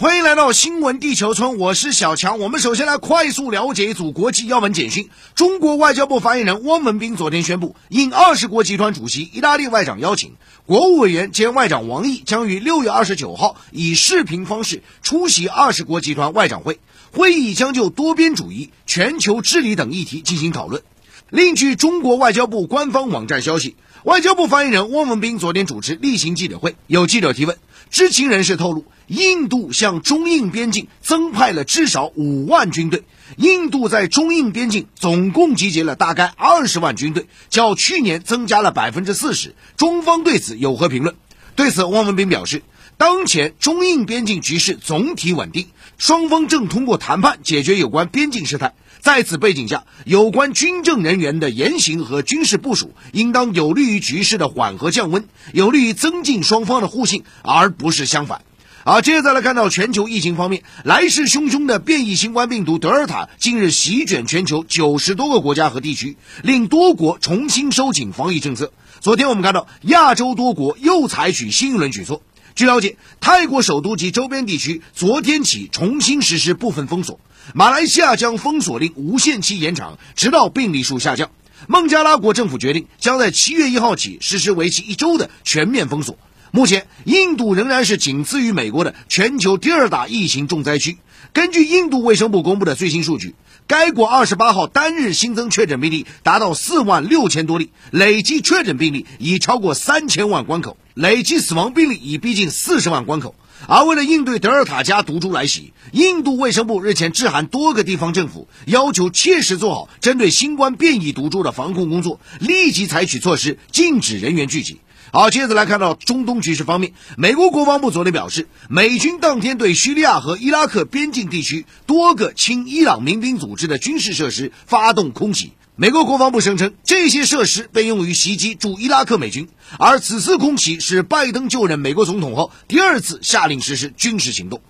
欢迎来到新闻地球村，我是小强。我们首先来快速了解一组国际要闻简讯。中国外交部发言人汪文斌昨天宣布，应二十国集团主席意大利外长邀请，国务委员兼外长王毅将于六月二十九号以视频方式出席二十国集团外长会。会议将就多边主义、全球治理等议题进行讨论。另据中国外交部官方网站消息，外交部发言人汪文斌昨天主持例行记者会，有记者提问，知情人士透露。印度向中印边境增派了至少五万军队。印度在中印边境总共集结了大概二十万军队，较去年增加了百分之四十。中方对此有何评论？对此，汪文斌表示，当前中印边境局势总体稳定，双方正通过谈判解决有关边境事态。在此背景下，有关军政人员的言行和军事部署，应当有利于局势的缓和降温，有利于增进双方的互信，而不是相反。好，接着再来看到全球疫情方面，来势汹汹的变异新冠病毒德尔塔近日席卷全球九十多个国家和地区，令多国重新收紧防疫政策。昨天我们看到亚洲多国又采取新一轮举措。据了解，泰国首都及周边地区昨天起重新实施部分封锁，马来西亚将封锁令无限期延长，直到病例数下降。孟加拉国政府决定将在七月一号起实施为期一周的全面封锁。目前，印度仍然是仅次于美国的全球第二大疫情重灾区。根据印度卫生部公布的最新数据，该国二十八号单日新增确诊病例达到四万六千多例，累计确诊病例已超过三千万关口，累计死亡病例已逼近四十万关口。而为了应对德尔塔加毒株来袭，印度卫生部日前致函多个地方政府，要求切实做好针对新冠变异毒株的防控工作，立即采取措施，禁止人员聚集。好，接着来看到中东局势方面，美国国防部昨天表示，美军当天对叙利亚和伊拉克边境地区多个亲伊朗民兵组织的军事设施发动空袭。美国国防部声称，这些设施被用于袭击驻伊拉克美军，而此次空袭是拜登就任美国总统后第二次下令实施军事行动。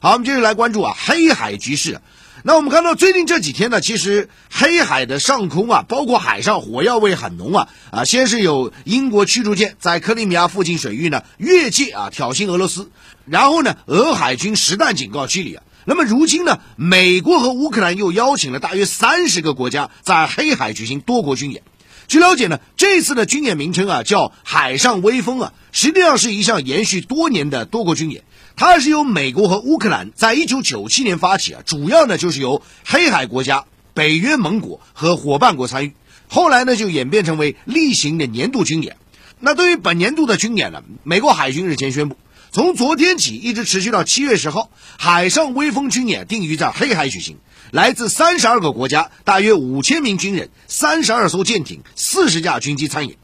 好，我们接着来关注啊，黑海局势。那我们看到最近这几天呢，其实黑海的上空啊，包括海上火药味很浓啊啊！先是有英国驱逐舰在克里米亚附近水域呢越界啊挑衅俄罗斯，然后呢俄海军实弹警告区里啊。那么如今呢，美国和乌克兰又邀请了大约三十个国家在黑海举行多国军演。据了解呢，这次的军演名称啊叫“海上威风”啊，实际上是一项延续多年的多国军演。它是由美国和乌克兰在一九九七年发起啊，主要呢就是由黑海国家、北约盟国和伙伴国参与，后来呢就演变成为例行的年度军演。那对于本年度的军演呢，美国海军日前宣布，从昨天起一直持续到七月十号，海上威风军演定于在黑海举行，来自三十二个国家，大约五千名军人、三十二艘舰艇、四十架军机参演。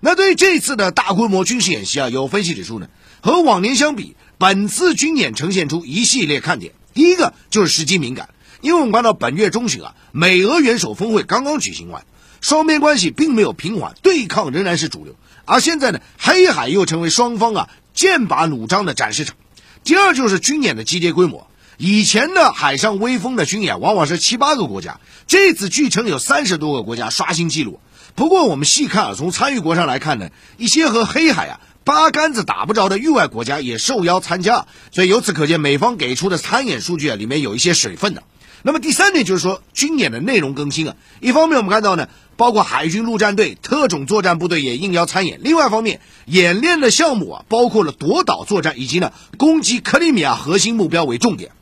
那对于这次的大规模军事演习啊，有分析指出呢，和往年相比。本次军演呈现出一系列看点，第一个就是时机敏感，因为我们看到本月中旬啊，美俄元首峰会刚刚举行完，双边关系并没有平缓，对抗仍然是主流，而现在呢，黑海又成为双方啊剑拔弩张的展示场。第二就是军演的集结规模，以前的海上威风的军演往往是七八个国家，这次据称有三十多个国家刷新纪录。不过我们细看啊，从参与国上来看呢，一些和黑海啊。八竿子打不着的域外国家也受邀参加，所以由此可见，美方给出的参演数据啊，里面有一些水分的。那么第三点就是说，军演的内容更新啊，一方面我们看到呢，包括海军陆战队、特种作战部队也应邀参演；另外一方面，演练的项目啊，包括了夺岛作战以及呢攻击克里米亚核心目标为重点。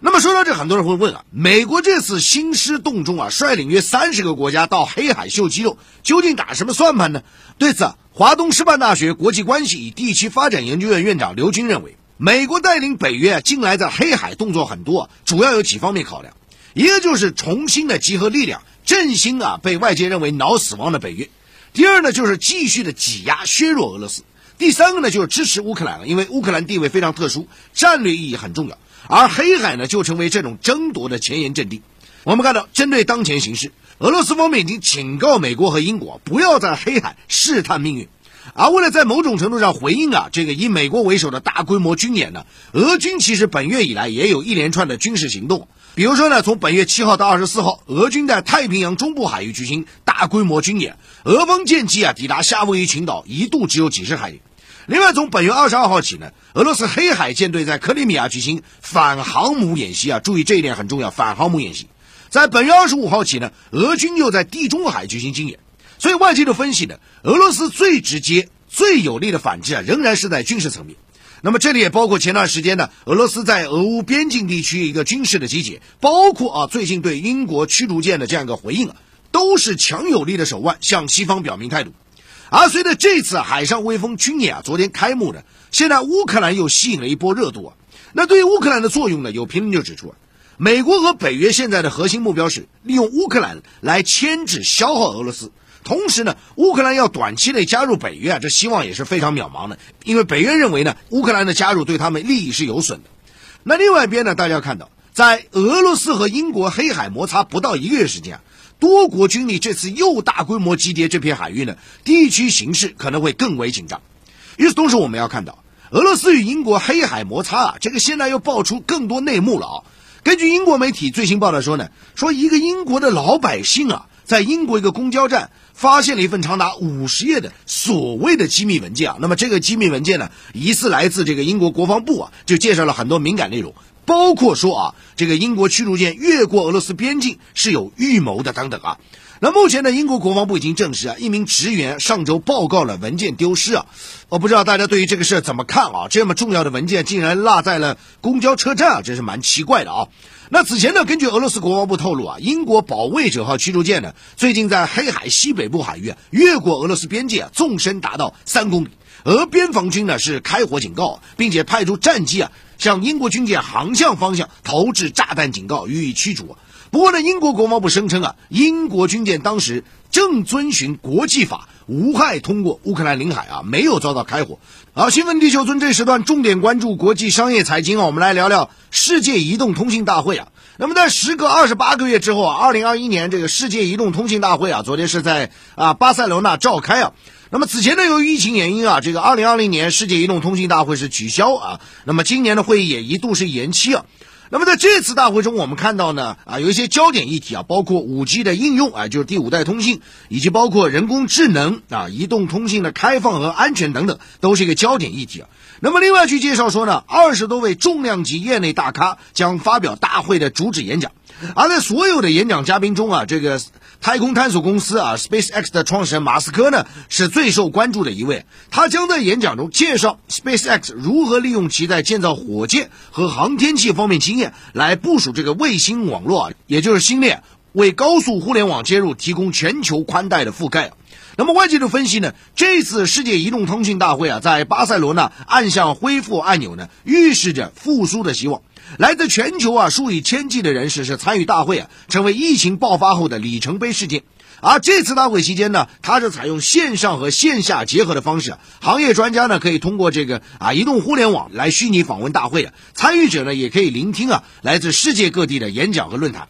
那么说到这，很多人会问啊，美国这次兴师动众啊，率领约三十个国家到黑海秀肌肉，究竟打什么算盘呢？对此啊。华东师范大学国际关系与地区发展研究院院长刘军认为，美国带领北约近来在黑海动作很多，主要有几方面考量，一个就是重新的集合力量，振兴啊被外界认为脑死亡的北约；第二呢就是继续的挤压削弱俄罗斯；第三个呢就是支持乌克兰了，因为乌克兰地位非常特殊，战略意义很重要，而黑海呢就成为这种争夺的前沿阵地。我们看到，针对当前形势。俄罗斯方面已经警告美国和英国不要在黑海试探命运，而为了在某种程度上回应啊这个以美国为首的大规模军演呢，俄军其实本月以来也有一连串的军事行动。比如说呢，从本月七号到二十四号，俄军在太平洋中部海域举行大规模军演，俄方舰机啊抵达夏威夷群岛一度只有几十海里。另外，从本月二十二号起呢，俄罗斯黑海舰队在克里米亚举行反航母演习啊，注意这一点很重要，反航母演习。在本月二十五号起呢，俄军又在地中海举行军演。所以外界的分析呢，俄罗斯最直接、最有力的反制啊，仍然是在军事层面。那么这里也包括前段时间呢，俄罗斯在俄乌边境地区一个军事的集结，包括啊最近对英国驱逐舰的这样一个回应啊，都是强有力的手腕向西方表明态度。而随着这次海上威风军演啊，昨天开幕呢，现在乌克兰又吸引了一波热度啊。那对于乌克兰的作用呢，有评论就指出啊，美国和北约现在的核心目标是利用乌克兰来牵制消耗俄罗斯。同时呢，乌克兰要短期内加入北约啊，这希望也是非常渺茫的，因为北约认为呢，乌克兰的加入对他们利益是有损的。那另外一边呢，大家看到，在俄罗斯和英国黑海摩擦不到一个月时间啊，多国军力这次又大规模集结这片海域呢，地区形势可能会更为紧张。与此同时，我们要看到，俄罗斯与英国黑海摩擦啊，这个现在又爆出更多内幕了啊。根据英国媒体最新报道说呢，说一个英国的老百姓啊。在英国一个公交站发现了一份长达五十页的所谓的机密文件啊，那么这个机密文件呢，疑似来自这个英国国防部啊，就介绍了很多敏感内容，包括说啊，这个英国驱逐舰越过俄罗斯边境是有预谋的等等啊。那目前呢，英国国防部已经证实啊，一名职员上周报告了文件丢失啊。我不知道大家对于这个事怎么看啊？这么重要的文件竟然落在了公交车站啊，真是蛮奇怪的啊。那此前呢，根据俄罗斯国防部透露啊，英国保卫者号驱逐舰呢，最近在黑海西北部海域越过俄罗斯边界，纵深达到三公里。俄边防军呢是开火警告，并且派出战机啊，向英国军舰航向方向投掷炸弹警告，予以驱逐。不过呢，英国国防部声称啊，英国军舰当时正遵循国际法，无害通过乌克兰领海啊，没有遭到开火。好，新闻地球村这时段重点关注国际商业财经啊，我们来聊聊世界移动通信大会啊。那么在时隔二十八个月之后啊，二零二一年这个世界移动通信大会啊，昨天是在啊巴塞罗那召开啊。那么此前呢，由于疫情原因啊，这个二零二零年世界移动通信大会是取消啊。那么今年的会议也一度是延期啊。那么在这次大会中，我们看到呢，啊，有一些焦点议题啊，包括五 G 的应用啊，就是第五代通信，以及包括人工智能啊，移动通信的开放和安全等等，都是一个焦点议题啊。那么另外据介绍说呢，二十多位重量级业内大咖将发表大会的主旨演讲。而在所有的演讲嘉宾中啊，这个太空探索公司啊，SpaceX 的创始人马斯克呢是最受关注的一位。他将在演讲中介绍 SpaceX 如何利用其在建造火箭和航天器方面经验，来部署这个卫星网络啊，也就是星链，为高速互联网接入提供全球宽带的覆盖。那么外界的分析呢，这次世界移动通信大会啊，在巴塞罗那按下恢复按钮呢，预示着复苏的希望。来自全球啊数以千计的人士是参与大会啊，成为疫情爆发后的里程碑事件。而这次大会期间呢，它是采用线上和线下结合的方式，行业专家呢可以通过这个啊移动互联网来虚拟访问大会啊，参与者呢也可以聆听啊来自世界各地的演讲和论坛。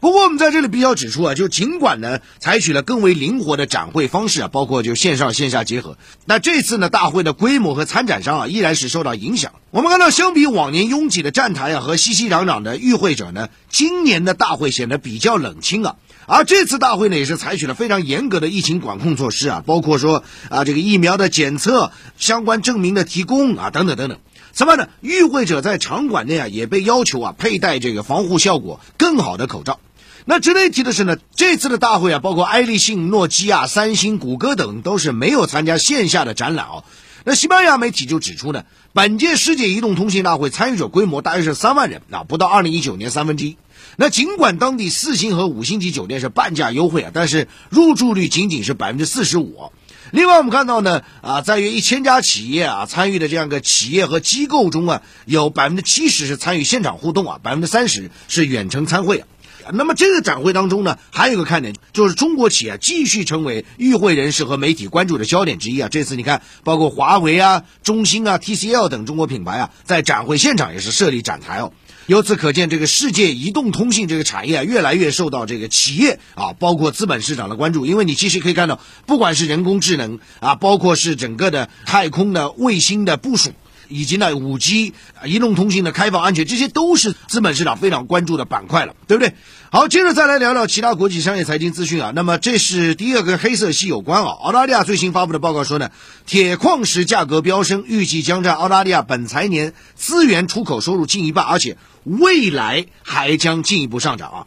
不过我们在这里必须要指出啊，就尽管呢采取了更为灵活的展会方式啊，包括就线上线下结合，那这次呢大会的规模和参展商啊依然是受到影响。我们看到，相比往年拥挤的站台啊和熙熙攘攘的与会者呢，今年的大会显得比较冷清啊。而这次大会呢也是采取了非常严格的疫情管控措施啊，包括说啊这个疫苗的检测、相关证明的提供啊等等等等。此外呢，与会者在场馆内啊也被要求啊佩戴这个防护效果更好的口罩。那值得一提的是呢，这次的大会啊，包括爱立信、诺基亚、三星、谷歌等都是没有参加线下的展览哦。那西班牙媒体就指出呢，本届世界移动通信大会参与者规模大约是三万人啊，不到二零一九年三分之一。那尽管当地四星和五星级酒店是半价优惠啊，但是入住率仅仅是百分之四十五。另外，我们看到呢，啊，在约一千家企业啊参与的这样个企业和机构中啊，有百分之七十是参与现场互动啊，百分之三十是远程参会。那么这个展会当中呢，还有一个看点，就是中国企业继续成为与会人士和媒体关注的焦点之一啊。这次你看，包括华为啊、中兴啊、TCL 等中国品牌啊，在展会现场也是设立展台哦。由此可见，这个世界移动通信这个产业啊，越来越受到这个企业啊，包括资本市场的关注。因为你其实可以看到，不管是人工智能啊，包括是整个的太空的卫星的部署。以及呢五 G、移动通信的开放安全，这些都是资本市场非常关注的板块了，对不对？好，接着再来聊聊其他国际商业财经资讯啊。那么这是第二个黑色系有关啊。澳大利亚最新发布的报告说呢，铁矿石价格飙升，预计将占澳大利亚本财年资源出口收入近一半，而且未来还将进一步上涨啊。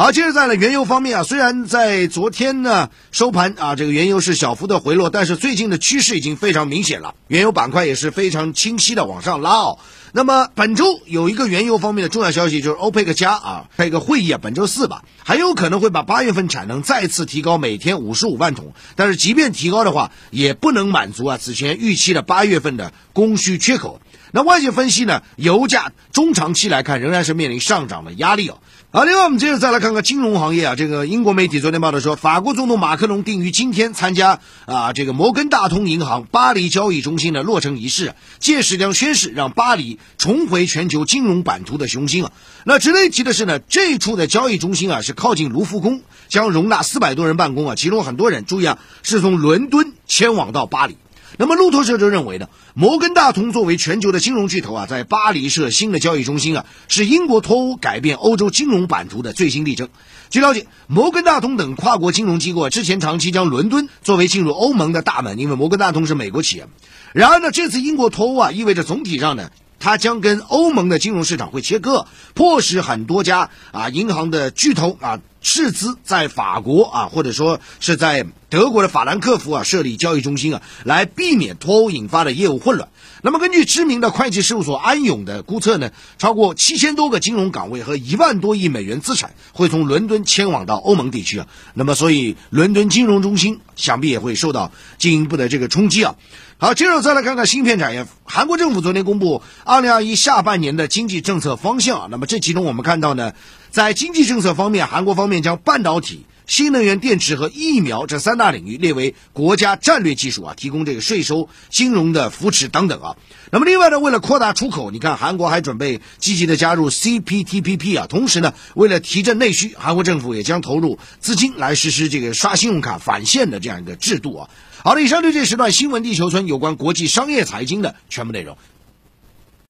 好，接着在了原油方面啊，虽然在昨天呢收盘啊，这个原油是小幅的回落，但是最近的趋势已经非常明显了，原油板块也是非常清晰的往上拉哦。那么本周有一个原油方面的重要消息，就是欧佩克加啊开一个会议啊，本周四吧，很有可能会把八月份产能再次提高每天五十五万桶，但是即便提高的话，也不能满足啊此前预期的八月份的供需缺口。那外界分析呢，油价中长期来看仍然是面临上涨的压力哦。好，另外我们接着再来看看金融行业啊。这个英国媒体昨天报道说，法国总统马克龙定于今天参加啊这个摩根大通银行巴黎交易中心的落成仪式，届时将宣誓让巴黎重回全球金融版图的雄心啊。那值得一提的是呢，这处的交易中心啊是靠近卢浮宫，将容纳四百多人办公啊，其中很多人注意啊是从伦敦迁往到巴黎。那么路透社就认为呢，摩根大通作为全球的金融巨头啊，在巴黎设新的交易中心啊，是英国脱欧改变欧洲金融版图的最新例证。据了解，摩根大通等跨国金融机构之前长期将伦敦作为进入欧盟的大门，因为摩根大通是美国企业。然而呢，这次英国脱欧啊，意味着总体上呢。它将跟欧盟的金融市场会切割，迫使很多家啊银行的巨头啊斥资在法国啊，或者说是在德国的法兰克福啊设立交易中心啊，来避免脱欧引发的业务混乱。那么，根据知名的会计事务所安永的估测呢，超过七千多个金融岗位和一万多亿美元资产会从伦敦迁往到欧盟地区啊。那么，所以伦敦金融中心想必也会受到进一步的这个冲击啊。好，接着再来看看芯片产业。韩国政府昨天公布二零二一下半年的经济政策方向啊。那么，这其中我们看到呢，在经济政策方面，韩国方面将半导体。新能源电池和疫苗这三大领域列为国家战略技术啊，提供这个税收、金融的扶持等等啊。那么另外呢，为了扩大出口，你看韩国还准备积极的加入 CPTPP 啊。同时呢，为了提振内需，韩国政府也将投入资金来实施这个刷信用卡返现的这样一个制度啊。好了，以上就这时段新闻地球村有关国际商业财经的全部内容。